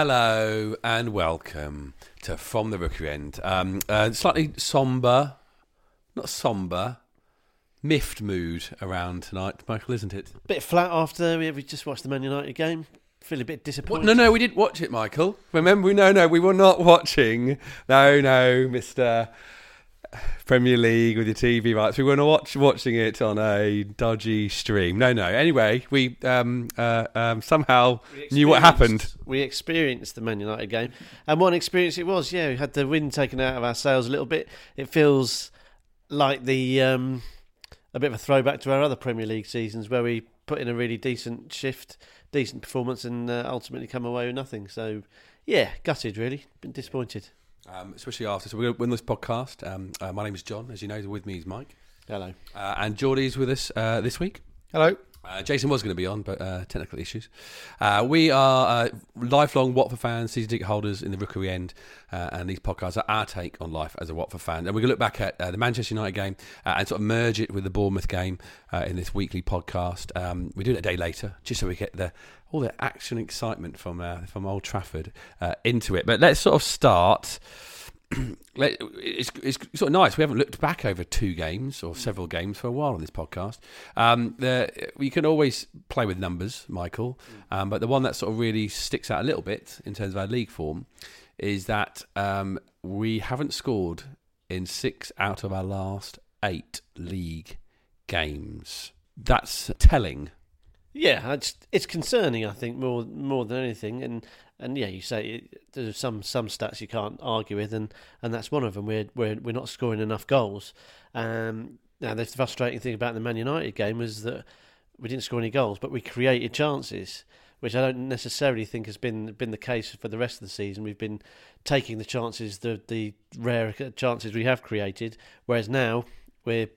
Hello and welcome to From the Rookery End. Um, uh, slightly somber, not somber, miffed mood around tonight, Michael, isn't it? A bit flat after we we just watched the Man United game. Feel a bit What? disappointed. No, no, we didn't watch it, Michael. Remember, we no, no, we were not watching. No, no, Mister Premier League with your TV rights. We weren't watch, watching it on a dodgy stream. No, no. Anyway, we um, uh, um, somehow We knew what happened. We experienced the Man United game, and one experience it was. Yeah, we had the wind taken out of our sails a little bit. It feels like the um, a bit of a throwback to our other Premier League seasons, where we put in a really decent shift, decent performance, and uh, ultimately come away with nothing. So, yeah, gutted. Really, been disappointed. Um, especially after. So we're going to win this podcast. Um, uh, my name is John. As you know, with me is Mike. Hello. Uh, and Geordie's with us uh, this week. Hello. Uh, Jason was going to be on, but uh, technical issues. Uh, we are uh, lifelong Watford fans, season ticket holders in the Rookery End, uh, and these podcasts are our take on life as a Watford fan. And we're going to look back at uh, the Manchester United game and sort of merge it with the Bournemouth game in this weekly podcast. Um, we do it a day later, just so we get the all the action, and excitement from from Old Trafford into it. But let's sort of start. It's, it's sort of nice. We haven't looked back over two games or several games for a while on this podcast. Um, the, we can always play with numbers, Michael, um, but the one that sort of really sticks out a little bit in terms of our league form is that um, we haven't scored in six out of our last eight league games. That's telling. Yeah, it's it's concerning. I think more more than anything, and and yeah, you say there's some some stats you can't argue with, and, and that's one of them. We're we're we're not scoring enough goals. Um, now the frustrating thing about the Man United game was that we didn't score any goals, but we created chances, which I don't necessarily think has been been the case for the rest of the season. We've been taking the chances, the the rare chances we have created, whereas now we're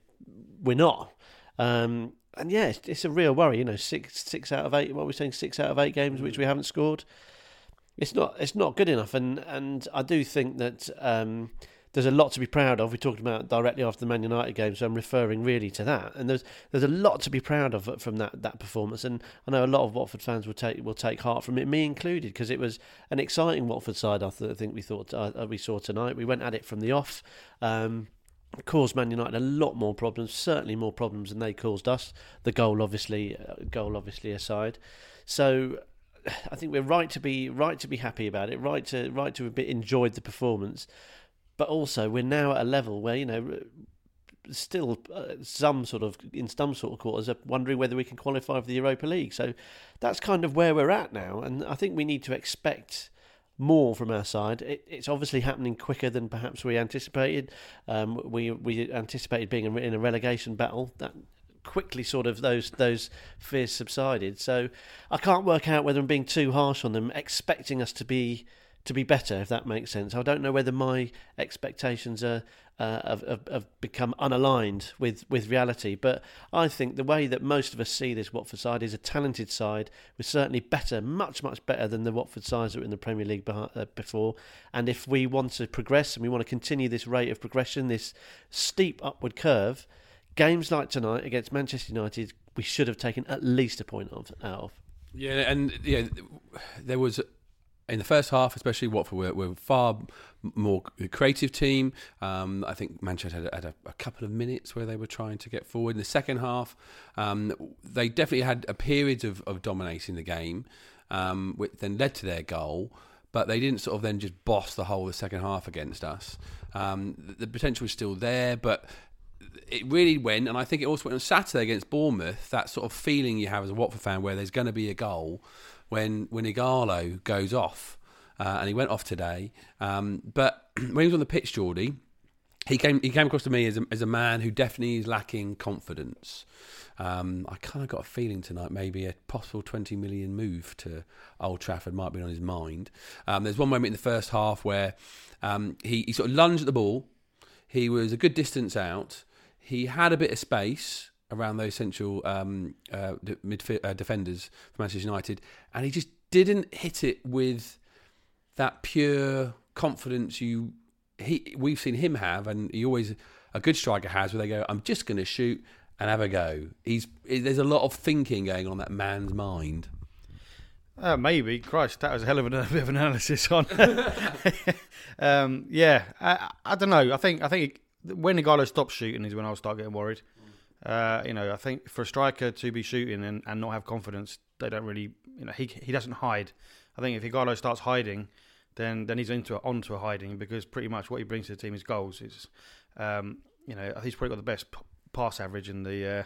we're not. Um, and yeah, it's, it's a real worry. You know, six six out of eight. What we're saying, six out of eight games which we haven't scored. It's not it's not good enough, and and I do think that um, there's a lot to be proud of. We talked about directly after the Man United game, so I'm referring really to that. And there's there's a lot to be proud of from that that performance, and I know a lot of Watford fans will take will take heart from it, me included, because it was an exciting Watford side. I, th- I think we thought uh, we saw tonight. We went at it from the off. Um, caused Man United a lot more problems, certainly more problems than they caused us. The goal, obviously, uh, goal obviously aside. So, I think we're right to be right to be happy about it, right to right to have enjoyed the performance, but also we're now at a level where you know. Still, uh, some sort of in some sort of quarters are wondering whether we can qualify for the Europa League. So that's kind of where we're at now, and I think we need to expect more from our side. It, it's obviously happening quicker than perhaps we anticipated. Um, we we anticipated being in a relegation battle. That quickly sort of those those fears subsided. So I can't work out whether I'm being too harsh on them, expecting us to be to be better, if that makes sense. I don't know whether my expectations are uh, have, have, have become unaligned with, with reality, but I think the way that most of us see this Watford side is a talented side. We're certainly better, much much better than the Watford sides that were in the Premier League uh, before. And if we want to progress and we want to continue this rate of progression, this steep upward curve, games like tonight against Manchester United, we should have taken at least a point of, out of. Yeah, and yeah, there was in the first half, especially Watford were, were far more creative team. Um, I think Manchester had, had a, a, couple of minutes where they were trying to get forward. In the second half, um, they definitely had a period of, of dominating the game, um, which then led to their goal. But they didn't sort of then just boss the whole of the second half against us. Um, the potential was still there, but it really went, and I think it also went on Saturday against Bournemouth. That sort of feeling you have as a Watford fan, where there's going to be a goal when when Ighalo goes off, uh, and he went off today. Um, but when he was on the pitch, Geordie, he came he came across to me as a, as a man who definitely is lacking confidence. Um, I kind of got a feeling tonight maybe a possible 20 million move to Old Trafford might be on his mind. Um, there's one moment in the first half where um, he, he sort of lunged at the ball. He was a good distance out. He had a bit of space around those central um, uh, midf- uh, defenders for Manchester United, and he just didn't hit it with that pure confidence you he we've seen him have, and he always a good striker has, where they go, "I'm just going to shoot and have a go." He's there's a lot of thinking going on that man's mind. Uh, maybe. Christ, that was a hell of a bit of analysis on. um, yeah, I, I, don't know. I think I think when Ighalo stops shooting is when I'll start getting worried. Uh, you know, I think for a striker to be shooting and, and not have confidence, they don't really. You know, he he doesn't hide. I think if Ighalo starts hiding, then then he's into a, onto a hiding because pretty much what he brings to the team is goals. It's um, you know he's probably got the best pass average in the. Uh,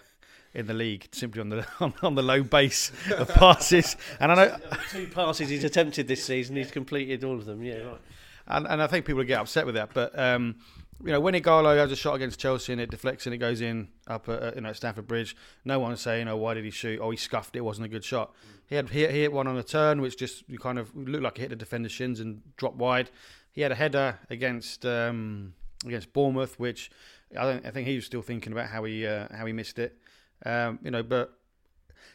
in the league simply on the on, on the low base of passes. And I know two passes he's attempted this season, he's completed all of them. Yeah, right. And and I think people get upset with that, but. Um, you know, when Ighalo has a shot against Chelsea and it deflects and it goes in up at you know Stamford Bridge, no one's saying, "Oh, why did he shoot? Oh, he scuffed it. it wasn't a good shot." He had he hit, he hit one on a turn, which just kind of looked like he hit the defender's shins and dropped wide. He had a header against um, against Bournemouth, which I don't. I think he was still thinking about how he uh, how he missed it. Um, you know, but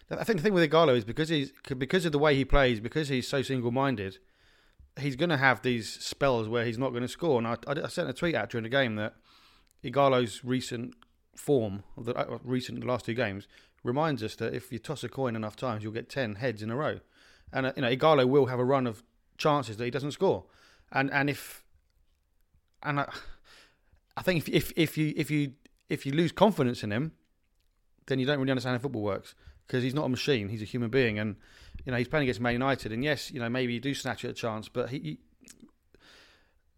I think the thing with Ighalo is because he's because of the way he plays, because he's so single-minded, he's going to have these spells where he's not going to score. And I, I, sent a tweet out during the game that Ighalo's recent form, of the uh, recent the last two games, reminds us that if you toss a coin enough times, you'll get ten heads in a row. And uh, you know, Ighalo will have a run of chances that he doesn't score. And and if and I, I think if if if you if you if you lose confidence in him, then you don't really understand how football works because he's not a machine. He's a human being, and you know he's playing against Man United. And yes, you know maybe you do snatch at a chance, but he, he,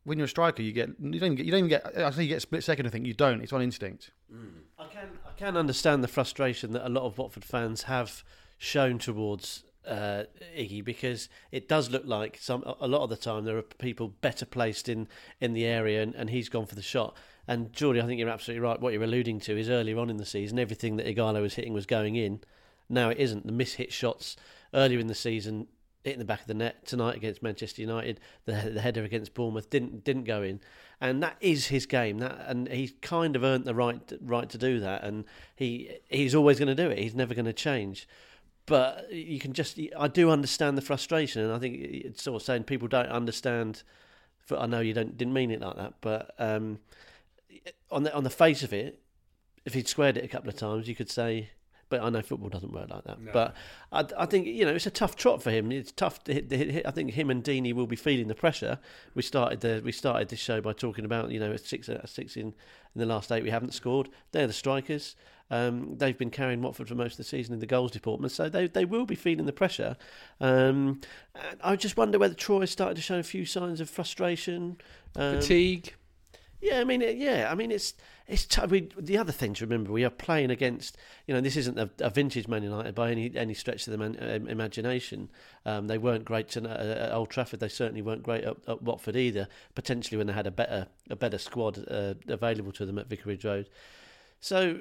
when you're a striker, you get you don't even get you don't even get. I think you get split second. I think you don't. It's on instinct. Mm. I can I can understand the frustration that a lot of Watford fans have shown towards uh, Iggy because it does look like some a lot of the time there are people better placed in in the area and, and he's gone for the shot. And Geordie, I think you're absolutely right. What you're alluding to is earlier on in the season, everything that Ighalo was hitting was going in. Now it isn't. The miss-hit shots earlier in the season, hitting the back of the net tonight against Manchester United, the, the header against Bournemouth didn't didn't go in, and that is his game. That and he's kind of earned the right right to do that, and he he's always going to do it. He's never going to change but you can just I do understand the frustration, and I think it's sort of saying people don't understand. I know you don't didn't mean it like that, but um, on the on the face of it, if he'd squared it a couple of times, you could say. But I know football doesn't work like that. No. But I, I, think you know it's a tough trot for him. It's tough to hit, hit, hit, I think him and Deeney will be feeling the pressure. We started the we started this show by talking about you know six six in, in the last eight we haven't scored. They're the strikers. Um, they've been carrying Watford for most of the season in the goals department, so they they will be feeling the pressure. Um, I just wonder whether Troy started to show a few signs of frustration, um, fatigue. Yeah, I mean, yeah, I mean, it's it's the other thing to remember. We are playing against, you know, this isn't a, a vintage Man United by any any stretch of the man, imagination. Um, they weren't great to, uh, at Old Trafford. They certainly weren't great at, at, Watford either. Potentially when they had a better a better squad uh, available to them at Vicarage Road. So,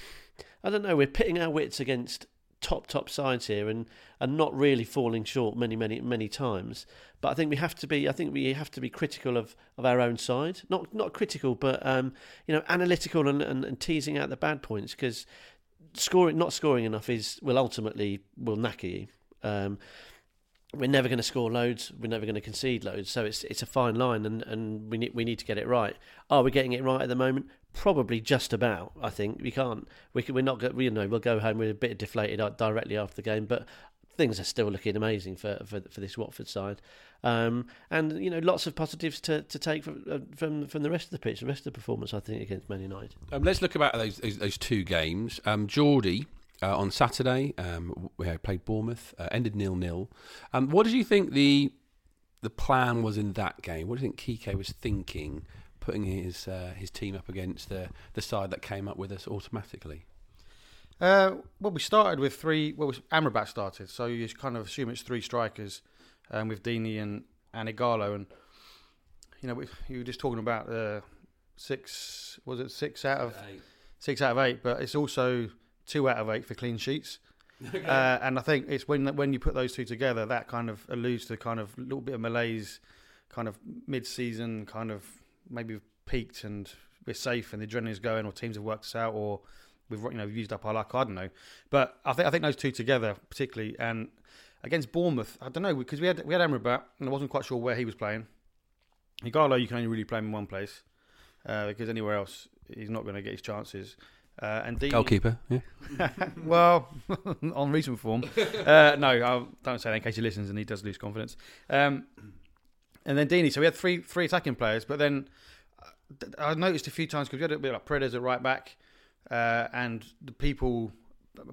I don't know. We're pitting our wits against top top sides here and and not really falling short many many many times. But I think we have to be I think we have to be critical of, of our own side. Not not critical but um, you know analytical and, and, and teasing out the bad points because scoring not scoring enough is will ultimately will knacker you. Um, we're never going to score loads. We're never going to concede loads. So it's it's a fine line, and, and we need we need to get it right. Are we getting it right at the moment? Probably just about. I think we can't. We can, we're not. We you know we'll go home with a bit deflated directly after the game, but things are still looking amazing for for, for this Watford side. Um, and you know lots of positives to, to take from, uh, from from the rest of the pitch, the rest of the performance. I think against Man United. Um, let's look about those those, those two games. Um, Geordie uh, on Saturday. Um, we played Bournemouth, uh, ended nil nil. Um, what did you think the the plan was in that game? What do you think Quique was thinking, putting his uh, his team up against the the side that came up with us automatically? Uh, well, we started with three. Well, Amrabat started, so you kind of assume it's three strikers, um, with Deeney and and Ighalo, and you know we, you were just talking about uh, six. Was it six out of eight. six out of eight? But it's also two out of eight for clean sheets. Okay. Uh, and I think it's when when you put those two together, that kind of alludes to kind of a little bit of malaise, kind of mid-season, kind of maybe peaked and we're safe and the adrenaline's going, or teams have worked us out, or we've you know used up our luck. I don't know, but I think I think those two together, particularly, and against Bournemouth, I don't know because we had we had Amrabat and I wasn't quite sure where he was playing. Ighalo, you can only really play him in one place uh, because anywhere else he's not going to get his chances. Uh, and Deeney, Goalkeeper, yeah. well, on recent form. Uh, no, I don't say that in case he listens and he does lose confidence. Um, and then Deeney. So we had three three attacking players, but then uh, I noticed a few times because we had a bit like Paredes at right back, uh, and the people.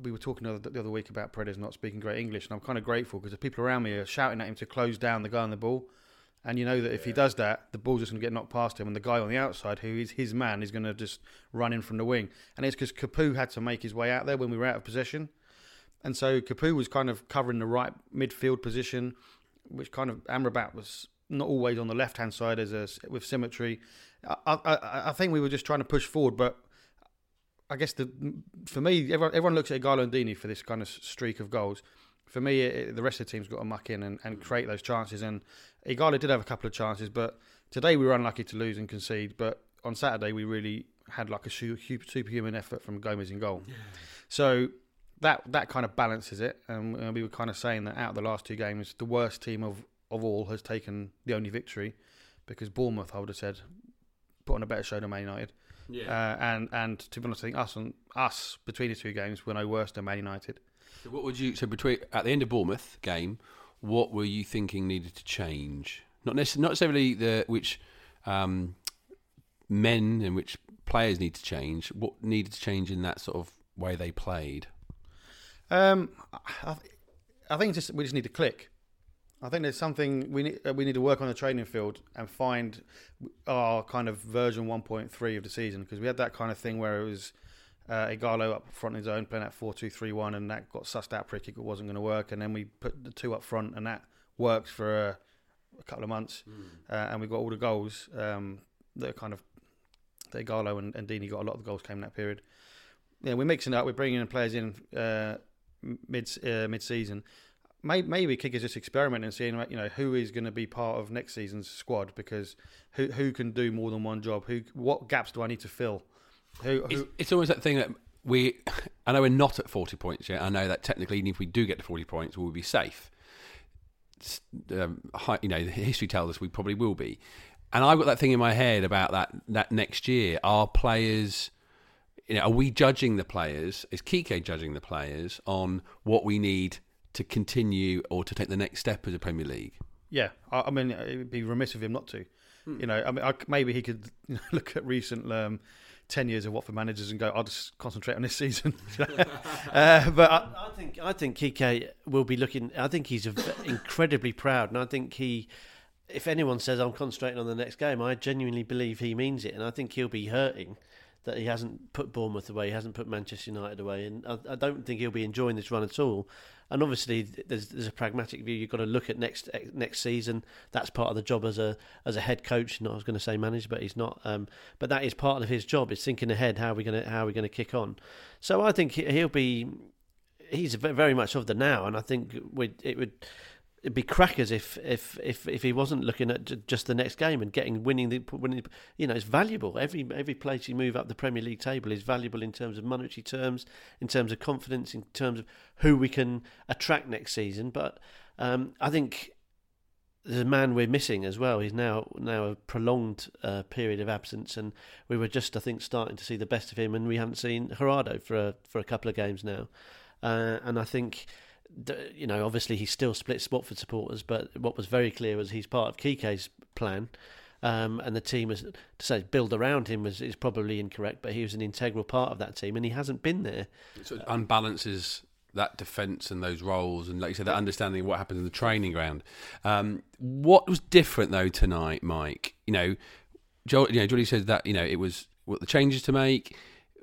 We were talking the other, the other week about Paredes not speaking great English, and I'm kind of grateful because the people around me are shouting at him to close down the guy on the ball. And you know that if he does that, the ball's just going to get knocked past him, and the guy on the outside, who is his man, is going to just run in from the wing. And it's because Capoue had to make his way out there when we were out of possession. And so Capoue was kind of covering the right midfield position, which kind of Amrabat was not always on the left hand side as a, with symmetry. I, I, I think we were just trying to push forward, but I guess the for me, everyone, everyone looks at Ighalo and Deeney for this kind of streak of goals. For me, it, the rest of the team's got to muck in and, and create those chances. And Ighalo did have a couple of chances, but today we were unlucky to lose and concede. But on Saturday, we really had like a superhuman effort from Gomes in goal. Yeah. So that that kind of balances it. And we were kind of saying that out of the last two games, the worst team of, of all has taken the only victory because Bournemouth, I would have said, put on a better show than Man United. Yeah. Uh, and and to be honest, I think us and us between the two games were no worse than Man United. So what would you so between at the end of Bournemouth game? what were you thinking needed to change? Not necessarily, not necessarily the which um, men and which players need to change. What needed to change in that sort of way they played? Um, I, I think just we just need to click. I think there's something we need. Uh, we need to work on the training field and find our kind of version 1.3 of the season because we had that kind of thing where it was uh, Ighalo up front in his own, playing at 4 2 3 1, and that got sussed out pretty quick. It wasn't going to work. And then we put the two up front, and that worked for a, a couple of months. Mm. Uh, and we got all the goals um, that kind of. That Ighalo and, and Deeney got a lot of the goals came in that period. Yeah, we're mixing it up. We're bringing in players in uh, mid uh, mid season. Maybe, maybe Kickers just experimenting and seeing you know who is going to be part of next season's squad because who who can do more than one job. Who what gaps do I need to fill? Who, who? It's, it's, always that thing that we. I know we're not at forty points yet. I know that technically, even if we do get to forty points, we'll be safe. Um, high, you know, history tells us we probably will be. And I've got that thing in my head about that that next year. Are players, you know, are we judging the players? Is Quique judging the players on what we need to continue or to take the next step as a Premier League? Yeah, I, I mean, it would be remiss of him not to. Hmm. You know, I mean, I, maybe he could look at recent um, ten years of Watford managers and go, I'll just concentrate on this season. uh, but I, I, think I think Quique will be looking. I think he's incredibly proud, and I think he. If anyone says I'm concentrating on the next game, I genuinely believe he means it, and I think he'll be hurting that he hasn't put Bournemouth away, he hasn't put Manchester United away, and I, I don't think he'll be enjoying this run at all and obviously there's there's a pragmatic view. You've got to look at next next season. That's part of the job as a as a head coach. Not I was going to say manager, but he's not. Um, but that is part of his job. Is thinking ahead. How are we going to how are we going to kick on? So I think he'll be. He's very much of the now, and I think it would it'd be crackers if if if if he wasn't looking at just the next game and getting winning the winning. You know, it's valuable. Every every place you move up the Premier League table is valuable in terms of monetary terms, in terms of confidence, in terms of who we can attract next season. But um, I think there's a man we're missing as well. He's now now a prolonged uh, period of absence, and we were just I think starting to see the best of him, and we haven't seen Gerardo for a, for a couple of games now, uh, and I think you know, obviously he still splits Watford supporters, but what was very clear was he's part of Quique's plan. Um, and the team is to say build around him was is probably incorrect, but he was an integral part of that team, and he hasn't been there. So it unbalances that defence and those roles, and like you said, that understanding of what happens in the training ground. Um, what was different though tonight, Mike? You know, Joel, you know, Julie said that you know it was what the changes to make.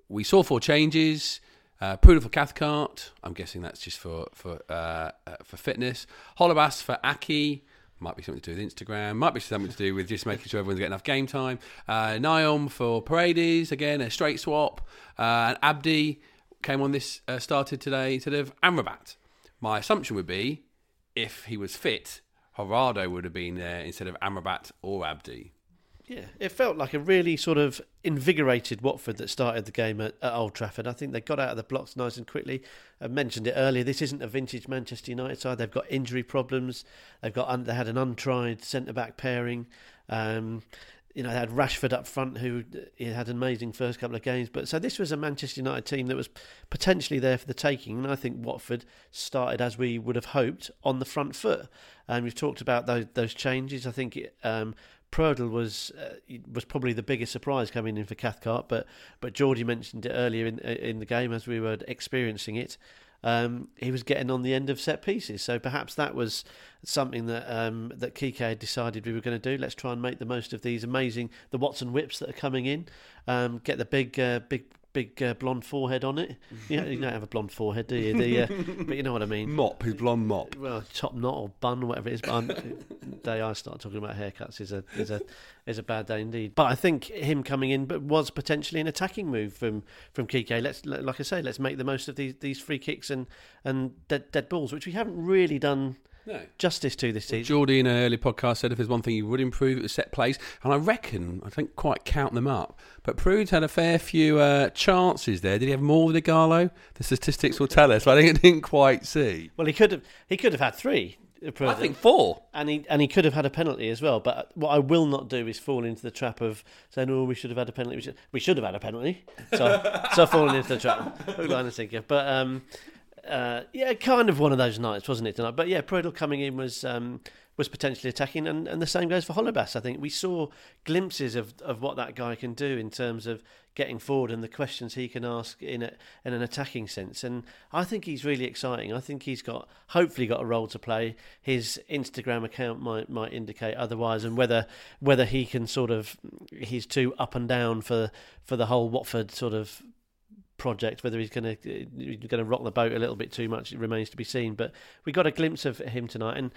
We saw four changes. Uh, Prödl for Cathcart. I'm guessing that's just for for uh, uh, for fitness. Holebas for Aké. Might be something to do with Instagram. Might be something to do with just making sure everyone's getting enough game time. Uh, Nyom for Paredes. Again, a straight swap. Uh, and Abdi came on this, uh, started today instead of Amrabat. My assumption would be if he was fit, Horado would have been there instead of Amrabat or Abdi. Yeah, it felt like a really sort of invigorated Watford that started the game at, at, Old Trafford. I think they got out of the blocks nice and quickly. I mentioned it earlier. This isn't a vintage Manchester United side. They've got injury problems. They've got they had an untried centre back pairing. Um, you know, they had Rashford up front, who he had an amazing first couple of games. But so this was a Manchester United team that was potentially there for the taking, and I think Watford started as we would have hoped on the front foot. And we've talked about those those changes. I think it, um, Prödl was uh, was probably the biggest surprise coming in for Cathcart, but but Geordie mentioned it earlier in in the game as we were experiencing it um, he was getting on the end of set pieces. So perhaps that was something that um, that Quique had decided we were going to do. Let's try and make the most of these amazing the Watson whips that are coming in. Um, get the big uh, big big uh, blonde forehead on it. You, know, you don't have a blonde forehead, do you? The, uh, but you know what I mean. Mop, his blonde mop. Well, top knot or bun, whatever it is. But I'm, the day I start talking about haircuts is a is a is a bad day indeed. But I think him coming in, but was potentially an attacking move from from Quique. Let's like I say, let's make the most of these these free kicks and and dead dead balls, which we haven't really done no. justice to this season. Geordie in an early podcast said if there's one thing he would improve, it was set plays, and I reckon I don't quite count them up. But Prödl's had a fair few uh, chances there. Did he have more than Ighalo? The statistics will tell us. But I think I didn't quite see. Well, he could have. He could have had three. I think four, and he and he could have had a penalty as well. But what I will not do is fall into the trap of saying, "Oh, we should have had a penalty." We should, we should have had a penalty. So, so falling into the trap. Hook, line, and sinker. But um, uh, yeah, kind of one of those nights, wasn't it tonight? But yeah, Prödl coming in was um, was potentially attacking, and, and the same goes for Holebas. I think we saw glimpses of, of what that guy can do in terms of getting forward and the questions he can ask in a, in an attacking sense. And I think he's really exciting. I think he's got hopefully got a role to play. His Instagram account might might indicate otherwise, and whether whether he can sort of he's too up and down for for the whole Watford sort of project. Whether he's going to going to rock the boat a little bit too much, it remains to be seen. But we got a glimpse of him tonight, and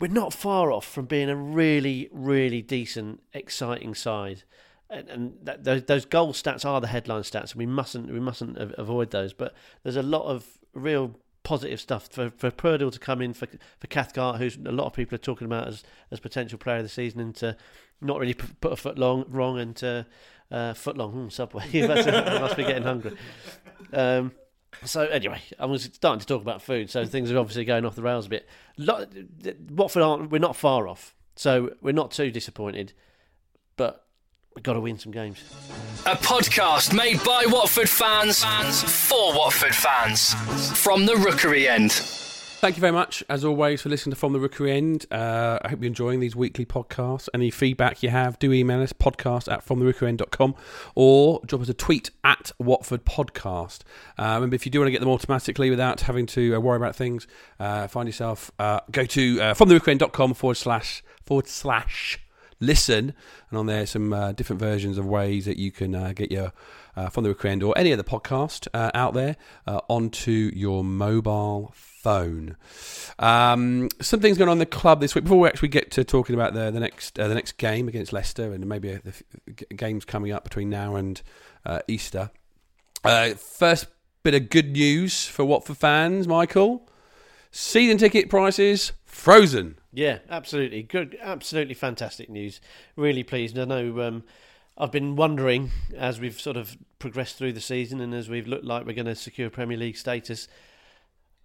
we're not far off from being a really, really decent, exciting side. And, and that, those, those goal stats are the headline stats. We mustn't we mustn't avoid those. But there's a lot of real positive stuff for for Prödl to come in for for Cathcart, who's a lot of people are talking about as as potential player of the season, and to not really put a foot long wrong and to uh, foot long hmm, subway. I must be getting hungry. Um, so anyway, I was starting to talk about food, so things are obviously going off the rails a bit. Watford aren't we're not far off, so we're not too disappointed, but we've got to win some games. A podcast made by Watford fans, fans for Watford fans from the Rookery End. Thank you very much, as always, for listening to From the Rookery End. Uh, I hope you're enjoying these weekly podcasts. Any feedback you have, do email us, podcast at fromtherookeryend.com or drop us a tweet at Watford Podcast. Uh, remember, if you do want to get them automatically without having to uh, worry about things, uh, find yourself, uh, go to uh, fromtherookeryend.com forward slash, forward slash listen. And on there, some uh, different versions of ways that you can get your From the Rookery End or any other podcast out there onto your mobile phone. Um, some things going on in the club this week. Before we actually get to talking about the the next uh, the next game against Leicester and maybe the games coming up between now and uh, Easter. Uh, first bit of good news for Watford fans, Michael. Season ticket prices frozen. Yeah, absolutely good, absolutely fantastic news. Really pleased. I know. Um, I've been wondering as we've sort of progressed through the season and as we've looked like we're going to secure Premier League status,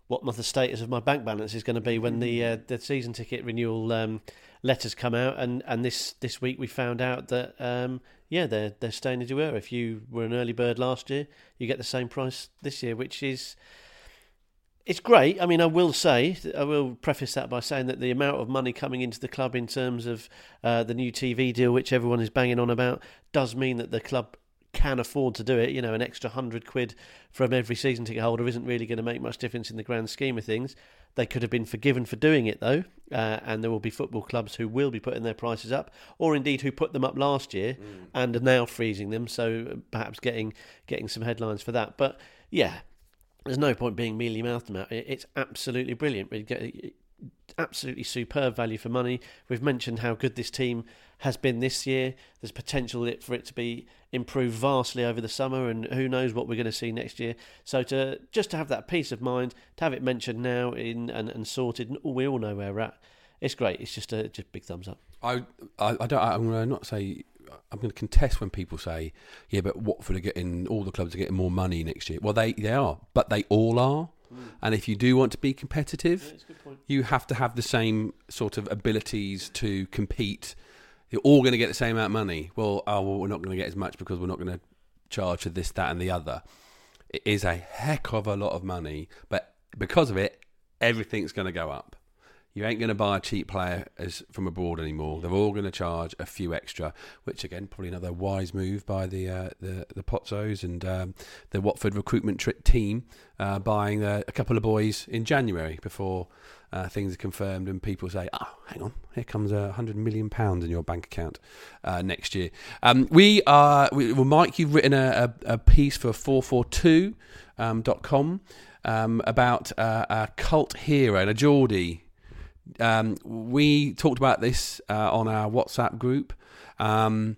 what the status of my bank balance is going to be when the mm. uh, the season ticket renewal um, letters come out. And, and this, this week we found out that um, yeah they're they're staying as you were. If you were an early bird last year, you get the same price this year, which is it's great. I mean, I will say, I will preface that by saying that the amount of money coming into the club in terms of uh, the new TV deal, which everyone is banging on about, does mean that the club can afford to do it, you know, an extra hundred quid from every season ticket holder isn't really going to make much difference in the grand scheme of things. They could have been forgiven for doing it though, uh, and there will be football clubs who will be putting their prices up, or indeed who put them up last year mm. and are now freezing them. So perhaps getting getting some headlines for that. But yeah, there's no point being mealy mouthed about it. It's absolutely brilliant. We get absolutely superb value for money. We've mentioned how good this team has been this year. There's potential for it to be improved vastly over the summer, and who knows what we're going to see next year. So to just to have that peace of mind, to have it mentioned now in and, and sorted, and we all know where we're at. It's great. It's just a just big thumbs up. I I, I don't. I'm going to not say. I'm going to contest when people say, "Yeah, but Watford are getting all the clubs are getting more money next year." Well, they they are, but they all are. Mm. And if you do want to be competitive, yeah, you have to have the same sort of abilities to compete you're all going to get the same amount of money. Well, oh, well, we're not going to get as much because we're not going to charge for this, that, and the other. It is a heck of a lot of money, but because of it, everything's going to go up. You ain't going to buy a cheap player as from abroad anymore. They're all going to charge a few extra, which again probably another wise move by the uh, the the Pozzos and um, the Watford recruitment tri- team uh, buying uh, a couple of boys in January before uh, things are confirmed and people say, "Oh, hang on, here comes a hundred million pounds in your bank account uh, next year." Um, we are, we, well, Mike, you've written a, a, a piece for four four two um, dot com um, about uh, a cult hero a Geordie um, we talked about this uh, on our WhatsApp group. Um,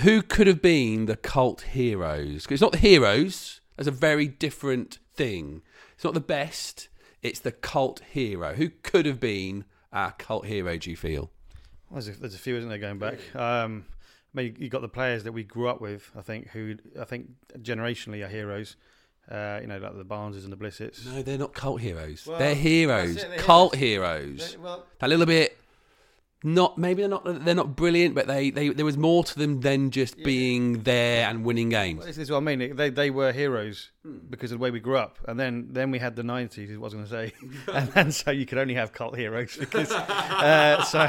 who could have been the cult heroes? 'Cause it's not the heroes. That's a very different thing. It's not the best. It's the cult hero. Who could have been our cult hero? Do you feel? Well, there's, a, there's a few, isn't there, going back? Um, I mean, you got the players that we grew up with. I think who I think generationally are heroes. Uh, you know, like the Barneses and the Blissetts. No, they're not cult heroes. Well, they're heroes. it, they're cult heroes. well, That little bit. Not maybe they're not they're not brilliant, but they, they there was more to them than just being there and winning games. this is what I mean. They they were heroes because of the way we grew up, and then then we had the '90s. Is what I was going to say, and, and so you could only have cult heroes because uh, so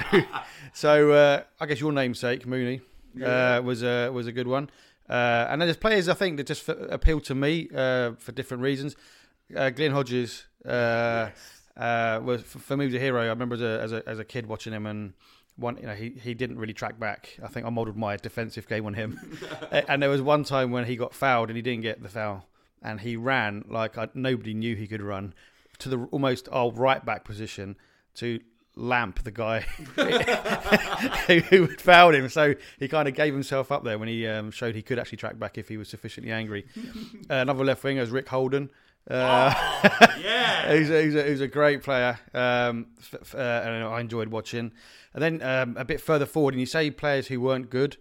so uh, I guess your namesake Mooney uh, was a was a good one. Uh, and then there's players I think that just f- appeal to me uh, for different reasons. Uh, Glyn Hodges uh, uh, was for me was a hero. I remember as a, as a as a kid watching him and. One, you know, he, he didn't really track back. I think I modelled my defensive game on him. And there was one time when he got fouled and he didn't get the foul, and he ran like I, nobody knew he could run to the almost old right back position to lamp the guy who, had fouled him. So he kind of gave himself up there when he um, showed he could actually track back if he was sufficiently angry. uh, another left winger is Rick Holden. Uh, yeah, he's, a, he's, a, he's a great player, um, f- f- uh, and I enjoyed watching. And then um, a bit further forward, and you say players who weren't good,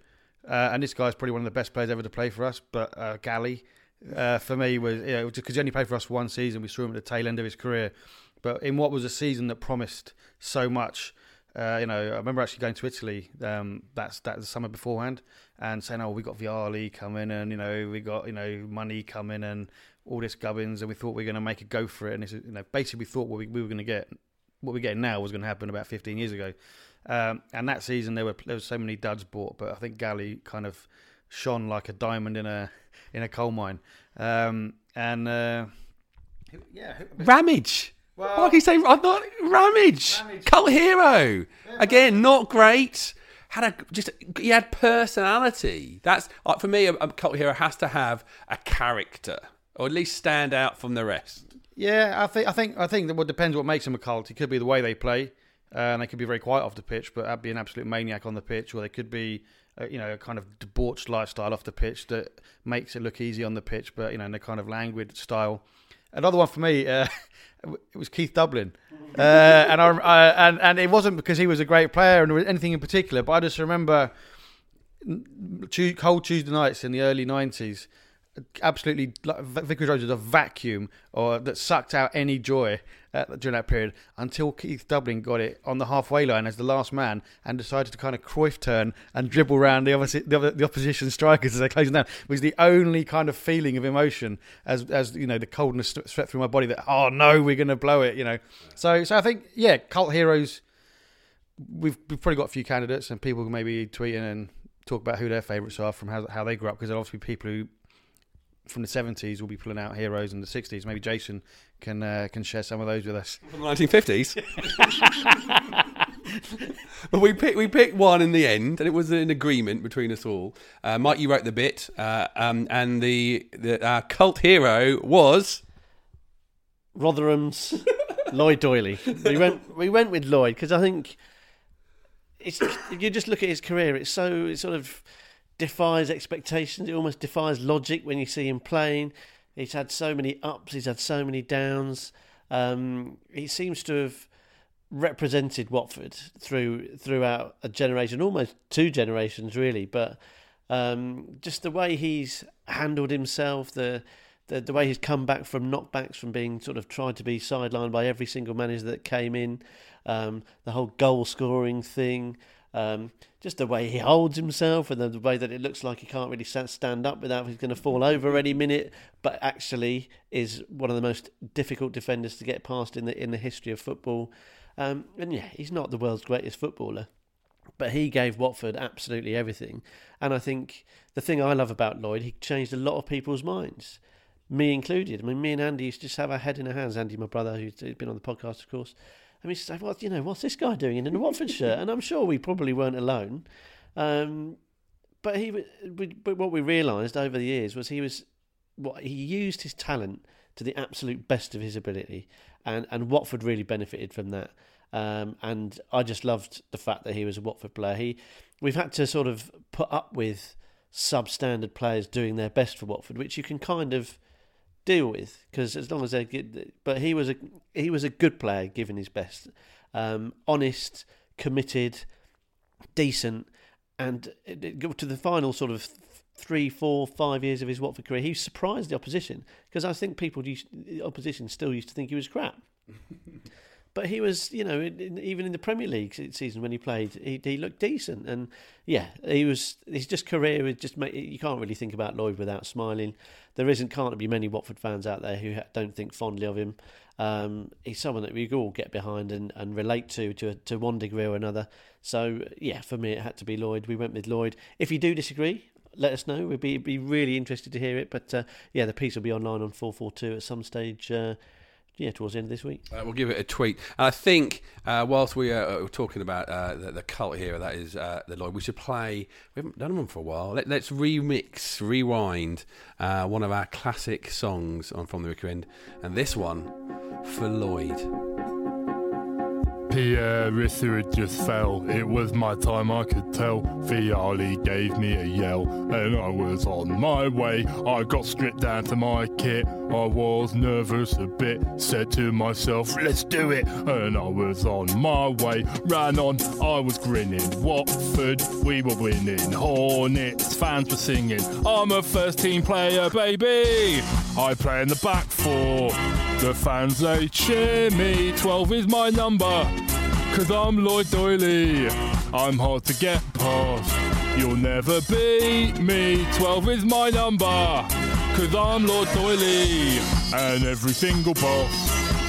uh, and this guy's probably one of the best players ever to play for us. But uh, Galli, uh, for me, was you know, because he only played for us for one season. We saw him at the tail end of his career, but in what was a season that promised so much. Uh, you know, I remember actually going to Italy. Um, that's that the summer beforehand, and saying, "Oh, we got Vialli coming, and you know, we got you know money coming, and all this gubbins, and we thought we were going to make a go for it." And is, you know, basically, we thought what we, we were going to get, what we're getting now, was going to happen about 15 years ago. Um, and that season, there were there were so many duds bought, but I think Galli kind of shone like a diamond in a in a coal mine. Um, and uh, yeah, Ramage. Well- like you say, I thought Ramage, Ramage. cult hero. Again, not great. Had a just he had personality. That's like for me. A, a cult hero has to have a character, or at least stand out from the rest. Yeah, I think I think I think that what depends what makes them a cult. It could be the way they play, uh, and they could be very quiet off the pitch, but be an absolute maniac on the pitch, or they could be, uh, you know, a kind of debauched lifestyle off the pitch that makes it look easy on the pitch, but you know, in a kind of languid style. Another one for me, uh, it was Keith Dublin, uh, and I, I and and it wasn't because he was a great player and anything in particular, but I just remember cold Tuesday nights in the early nineties. Absolutely, Vicarage Road was a vacuum, or that sucked out any joy uh, during that period. Until Keith Dublin got it on the halfway line as the last man, and decided to kind of Cruyff turn and dribble around the, opposite, the, the opposition strikers as they're closing down. It was the only kind of feeling of emotion as as you know the coldness swept through my body. That oh no, we're going to blow it, you know. So so I think yeah, cult heroes we've, we've probably got a few candidates and people maybe tweet in and talk about who their favourites are from how, how they grew up because there are obviously people who from the 70s will be pulling out heroes in the 60s maybe Jason can uh, can share some of those with us From the 1950s. but we picked we picked one in the end, and it was an agreement between us all. Uh, Mike, you wrote the bit, uh, um, and the the uh, cult hero was Rotherham's Lloyd Doyley. We went we went with Lloyd because I think it's you just look at his career, it's so it sort of defies expectations. It almost defies logic when you see him playing. He's had so many ups, he's had so many downs. Um, he seems to have represented Watford through throughout a generation, almost two generations, really. But um, just the way he's handled himself, the, the the way he's come back from knockbacks, from being sort of tried to be sidelined by every single manager that came in, um, the whole goal scoring thing. Um, just the way he holds himself and the, way that it looks like he can't really stand up without he's going to fall over any minute, but actually is one of the most difficult defenders to get past in the in the history of football. Um, and yeah, he's not the world's greatest footballer, but he gave Watford absolutely everything. And I think the thing I love about Lloyd, he changed a lot of people's minds, me included. I mean, me and Andy used to just have our head in our hands. Andy, my brother, who's been on the podcast, of course. And we used to well, you know, what's this guy doing in a Watford shirt? And I'm sure we probably weren't alone. Um, but he, we, but what we realised over the years was he was, what he used his talent to the absolute best of his ability, and and Watford really benefited from that. Um, and I just loved the fact that he was a Watford player. He, we've had to sort of put up with substandard players doing their best for Watford, which you can kind of deal with because as long as they get, but he was a he was a good player, giving his best, um, honest, committed, decent, and it, it to the final sort of three, four, five years of his Watford career. He surprised the opposition because I think people used, the opposition still used to think he was crap. But he was, you know, in, even in the Premier League season when he played, he, he looked decent, and yeah, he was. His just career is just make, you can't really think about Lloyd without smiling. There isn't can't be many Watford fans out there who don't think fondly of him. Um, he's someone that we all get behind and, and relate to, to to one degree or another. So yeah, for me it had to be Lloyd. We went with Lloyd. If you do disagree, let us know. We'd be be really interested to hear it. But uh, yeah, the piece will be online on four four two at some stage. Uh, yeah, towards the end of this week. Uh, we'll give it a tweet. And I think uh, whilst we are talking about uh, the, the, cult here, that is uh, the Lloyd, we should play. We haven't done one for a while. Let, us remix, rewind uh, one of our classic songs on From the Rookery End, and this one for Lloyd. Pierre Issa just fell. It was my time, I could tell. Vialli gave me a yell, and I was on my way. I got stripped down to my kit. I was nervous a bit. Said to myself, let's do it. And I was on my way. Ran on, I was grinning. Watford, we were winning. Hornets, fans were singing. I'm a first team player, baby. I play in the back four. The fans, they cheer me. 12 is my number. Cause I'm Lloyd Doyley. I'm hard to get past. You'll never beat me. 12 is my number. Cause I'm Lord Doyley. And every single boss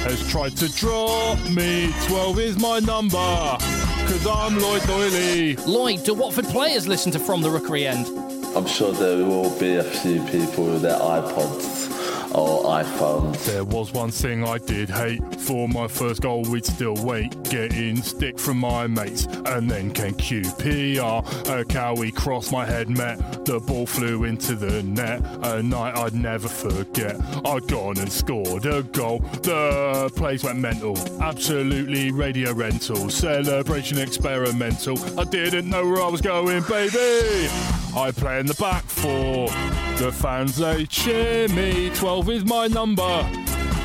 has tried to drop me. 12 is my number. Cause I'm Lloyd Doyley. Lloyd, do Watford players listen to From the Rookery End? I'm sure there will be a few people with their iPods or iPhones. There was one thing I did hate. For my first goal, we'd still wait. Getting stick from my mates. And then came QPR. A cowie crossed my head met. The ball flew into the net. A night I'd never forget. I'd gone and scored a goal. The place went mental. Absolutely radio rental. Celebration experimental. I didn't know where I was going, baby. I play in the back four. The fans, they cheer me. 12 is my number.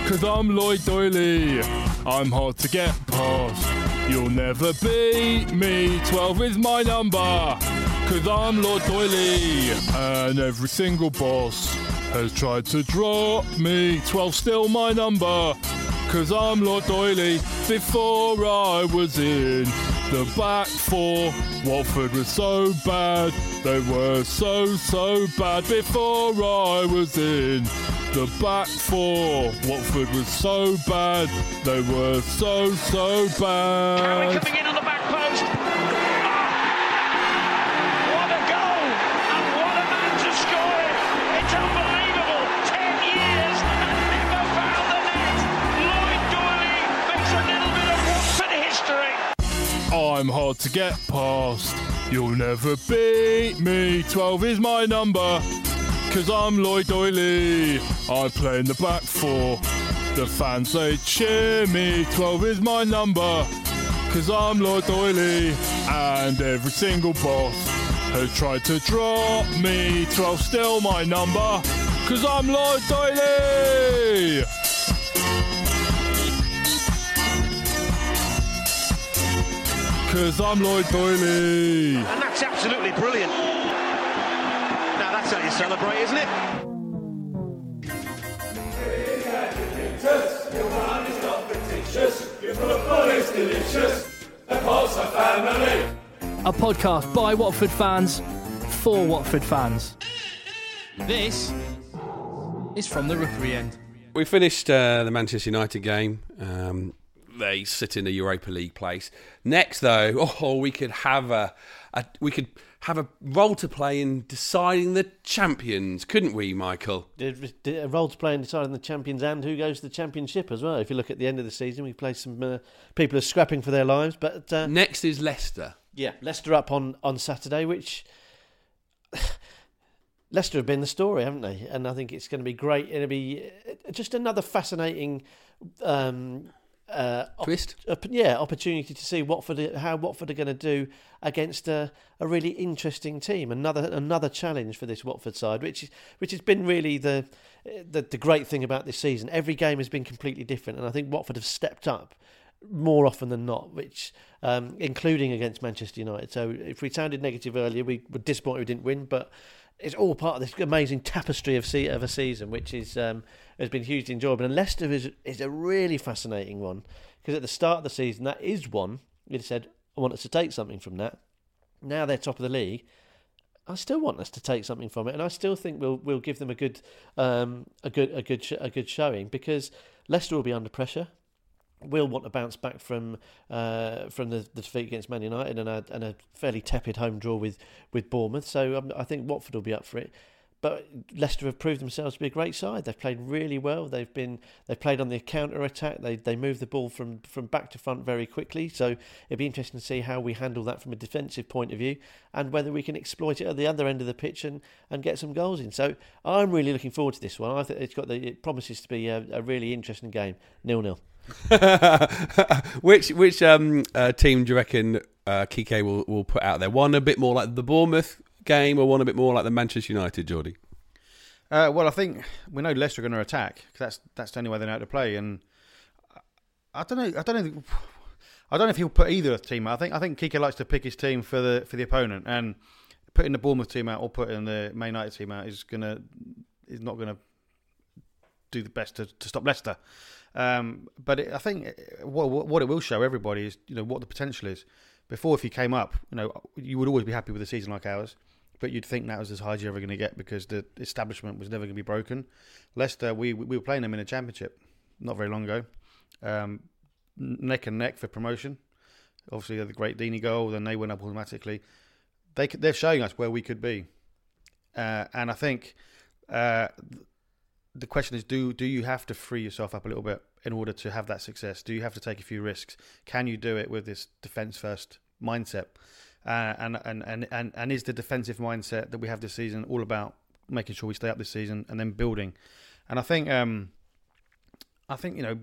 Cause I'm Lloyd Doyley. I'm hard to get past. You'll never beat me. 12 is my number. Cause I'm Lord Doyley. And every single boss has tried to drop me. 12 still my number. Cause I'm Lord Doyley. Before I was in the back four, Watford was so bad. They were so, so bad. Before I was in the back four, Watford was so bad. They were so, so bad. coming in on the back post. I'm hard to get past. You'll never beat me. 12 is my number. Cause I'm Lloyd Doyley. I play in the back four. The fans they cheer me. 12 is my number. Cause I'm Lloyd Doyley. And every single boss has tried to drop me. 12 still my number. Cause I'm Lloyd Doyley. Cause I'm Lloyd Doyley. And that's absolutely brilliant. Now that's how you celebrate, isn't it? a podcast by Watford fans for Watford fans. This is from the Rookery end. We finished uh, the Manchester United game. Um, they sit in a Europa League place. Next, though, oh, we could have a, a we could have a role to play in deciding the champions, couldn't we, Michael? A role to play in deciding the champions and who goes to the championship as well. If you look at the end of the season, we play some uh, people are scrapping for their lives. But uh, Next is Leicester. yeah, Leicester up on, on Saturday, which Leicester have been the story, haven't they? And I think it's going to be great. It'll be uh, just another fascinating um, uh, Twist? op- yeah, opportunity to see Watford how Watford are going to do against a, a really interesting team. Another another challenge for this Watford side, which is, which has been really the, the the great thing about this season. Every game has been completely different, and I think Watford have stepped up more often than not, which um, including against Manchester United. So if we sounded negative earlier, we were disappointed we didn't win, but it's all part of this amazing tapestry of of a season, which is um, has been hugely enjoyable. And Leicester is is a really fascinating one because at the start of the season, that is one you said I want us to take something from that. Now they're top of the league. I still want us to take something from it, and I still think we'll we'll give them a good um, a good a good sh- a good showing because Leicester will be under pressure will want to bounce back from uh, from the, the defeat against Man United and a, and a fairly tepid home draw with with Bournemouth. So um, I think Watford will be up for it. But Leicester have proved themselves to be a great side. They've played really well. They've been they've played on the counter attack. They they move the ball from from back to front very quickly. So it'd be interesting to see how we handle that from a defensive point of view and whether we can exploit it at the other end of the pitch and, and get some goals in. So I'm really looking forward to this one. I think it's got the it promises to be a, a really interesting game. Nil nil. which which um, uh, team do you reckon uh, Quique will, will put out there? One a bit more like the Bournemouth game, or one a bit more like the Manchester United, Geordie? Uh, well, I think we know Leicester are going to attack. 'cause that's that's the only way they know how to play. And I don't know. I don't know. I don't know if he'll put either team out. I think I think Quique likes to pick his team for the for the opponent, and putting the Bournemouth team out or putting the Man United team out is gonna is not gonna do the best to, to stop Leicester. Um, but it, I think what what it will show everybody is you know what the potential is. Before, if you came up, you know you would always be happy with a season like ours, but you'd think that was as high as you're ever going to get because the establishment was never going to be broken. Leicester, we we were playing them in a championship not very long ago, um, neck and neck for promotion. Obviously, they had the great Deeney goal, then they went up automatically. They they're showing us where we could be, uh, and I think uh, the question is: Do do you have to free yourself up a little bit in order to have that success? Do you have to take a few risks? Can you do it with this defense first mindset? Uh, and, and and and and is the defensive mindset that we have this season all about making sure we stay up this season and then building? And I think um, I think you know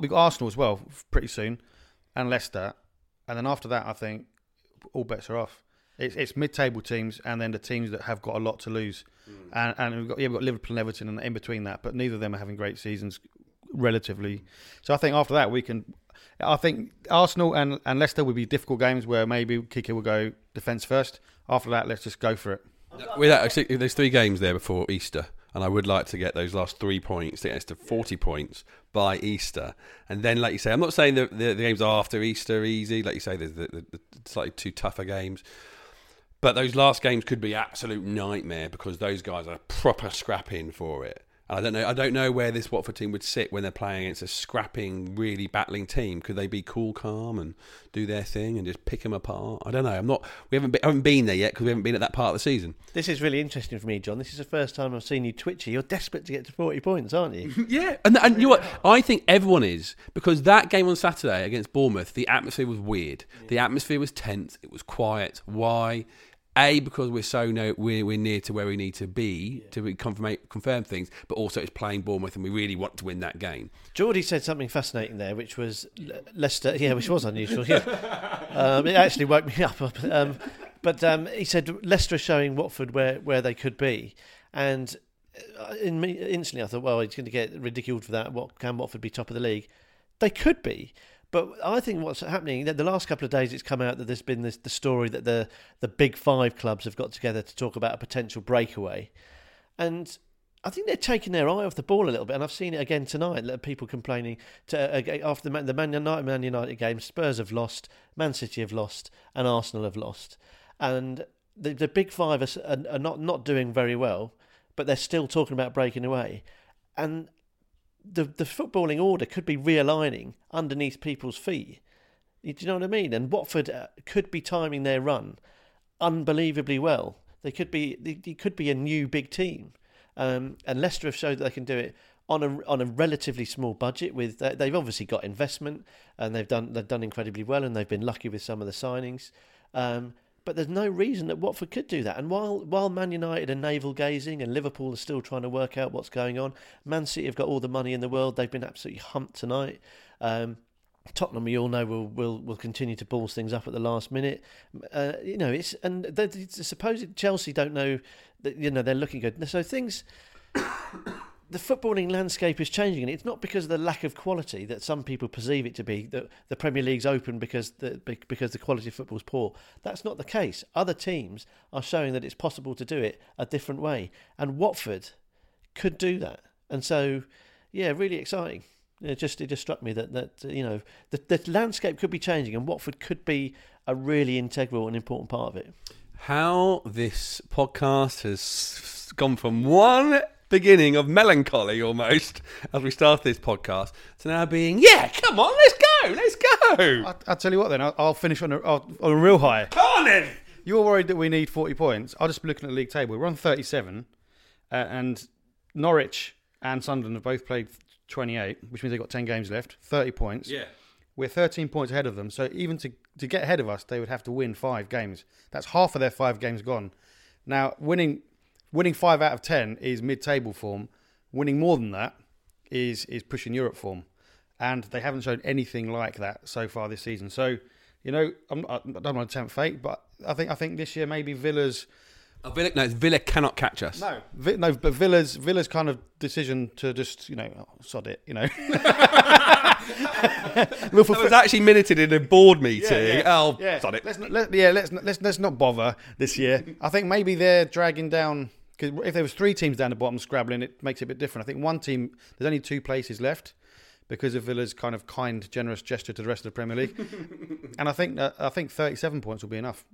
we've got Arsenal as well pretty soon, and Leicester, and then after that I think all bets are off. It's, it's mid-table teams and then the teams that have got a lot to lose, hmm. and and we've got yeah we've got Liverpool and Everton and in between that, but neither of them are having great seasons relatively. So I think after that we can. I think Arsenal and, and Leicester would be difficult games where maybe Quique will go defence first. After that, let's just go for it. With that, there's three games there before Easter, and I would like to get those last three points to get us to 40 points by Easter. And then, like you say, I'm not saying the, the, the games after Easter are easy. Like you say, there's the, the, the slightly two tougher games. But those last games could be absolute nightmare because those guys are proper scrapping for it. And I don't know. I don't know where this Watford team would sit when they're playing against a scrapping, really battling team. Could they be cool, calm, and do their thing and just pick them apart? I don't know. I'm not. We haven't been, haven't been there yet because we haven't been at that part of the season. This is really interesting for me, John. This is the first time I've seen you twitchy. You're desperate to get to 40 points, aren't you? Yeah, and, and you know what? I think everyone is because that game on Saturday against Bournemouth, the atmosphere was weird. The atmosphere was tense. It was quiet. Why? A because we're so no, we're we're near to where we need to be to confirm confirm things, but also it's playing Bournemouth and we really want to win that game. Geordie said something fascinating there, which was Le- Leicester. Yeah, which was unusual. Yeah, um, it actually woke me up. Um, but um, he said Leicester are showing Watford where, where they could be, and uh, in me, instantly I thought, well, he's going to get ridiculed for that. What can Watford be top of the league? They could be. But I think what's happening the last couple of days, it's come out that there's been this the story that the the big five clubs have got together to talk about a potential breakaway, and I think they're taking their eye off the ball a little bit, and I've seen it again tonight. People complaining to, uh, after the Man, the Man United, Man United game. Spurs have lost, Man City have lost, and Arsenal have lost, and the the big five are, are not not doing very well, but they're still talking about breaking away, and the the footballing order could be realigning underneath people's feet. Do you know what I mean? And Watford uh, could be timing their run unbelievably well. They could be they, could be a new big team, um, and Leicester have showed that they can do it on a on a relatively small budget. With uh, they've obviously got investment, and they've done they've done incredibly well, and they've been lucky with some of the signings. Um, but there's no reason that Watford could do that. And while while Man United are navel gazing and Liverpool are still trying to work out what's going on, Man City have got all the money in the world. They've been absolutely humped tonight. Um, Tottenham, we all know, will will will continue to balls things up at the last minute. Uh, you know, it's and they, they, suppose Chelsea don't know that you know they're looking good. So things, the footballing landscape is changing, and it's not because of the lack of quality that some people perceive it to be. That the Premier League's open because the because the quality of football's poor. That's not the case. Other teams are showing that it's possible to do it a different way, and Watford could do that. And so, yeah, really exciting. It just it just struck me that that you know the the landscape could be changing, and Watford could be a really integral and important part of it. How this podcast has gone from one beginning of melancholy almost as we start this podcast to now being, yeah, come on, let's go, let's go. I, I'll tell you what then. I'll, I'll finish on a, on a real high. Come on then. You're worried that we need 40 points. I'll just be looking at the league table. We're on 37, uh, and Norwich and Sunderland have both played 28, which means they've got 10 games left, 30 points. Yeah. We're 13 points ahead of them. So even to, to get ahead of us, they would have to win five games. That's half of their five games gone. Now, winning winning five out of 10 is mid table form. Winning more than that is is pushing Europe form. And they haven't shown anything like that so far this season. So, you know, I'm, I don't want to tempt fate, but I think I think this year maybe Villa's Oh, Villa, no, Villa cannot catch us. no, Vi- no, but Villa's Villa's kind of decision to just you know oh, sod it, you know. That was actually minuted in a board meeting. yeah. Oh, yeah. sod it. Let's not, let, yeah, let's not, let's let's not bother this year. I think maybe they're dragging down because if there was three teams down the bottom scrabbling, it makes it a bit different. I think one team there's only two places left because of Villa's kind of kind, generous gesture to the rest of the Premier League, and I think that, I think 37 points will be enough.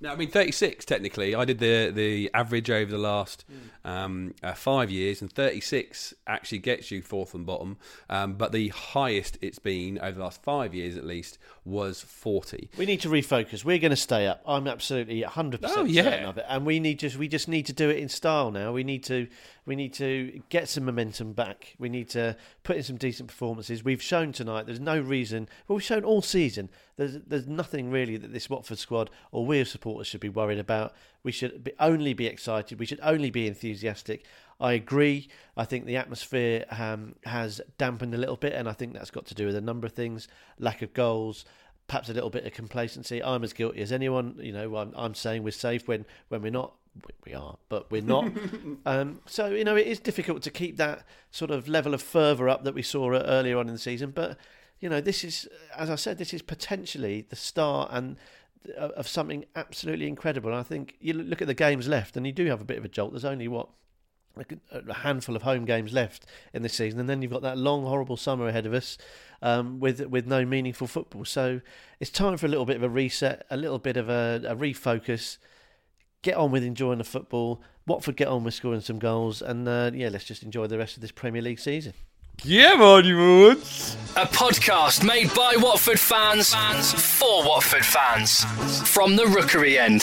No, I mean 36 technically. I did the the average over the last um, uh, five years, and 36 actually gets you fourth and bottom. Um, but the highest it's been over the last five years, at least, was 40. We need to refocus. We're going to stay up. I'm absolutely 100 Oh, percent yeah. certain of it, and we need just we just need to do it in style now. We need to we need to get some momentum back. We need to put in some decent performances. We've shown tonight. There's no reason. Well, we've shown all season. There's there's nothing really that this Watford squad or we as supporters should be worried about. We should be, only be excited. We should only be enthusiastic. I agree. I think the atmosphere um, has dampened a little bit, and I think that's got to do with a number of things: lack of goals, perhaps a little bit of complacency. I'm as guilty as anyone. You know, I'm, I'm saying we're safe when when we're not. We- are, but we're not. um, so you know, it is difficult to keep that sort of level of fervour up that we saw uh, earlier on in the season. But you know, this is, as I said, this is potentially the start and of of something absolutely incredible. And I think you look at the games left, and you do have a bit of a jolt. There's only what a a handful of home games left in this season, and then you've got that long, horrible summer ahead of us um, with with no meaningful football. So it's time for a little bit of a reset, a little bit of a, a refocus. Get on with enjoying the football. Watford get on with scoring some goals, and uh, yeah, let's just enjoy the rest of this Premier League season. Yeah, man, you would. A podcast made by Watford fans, fans for Watford fans. From the Rookery end.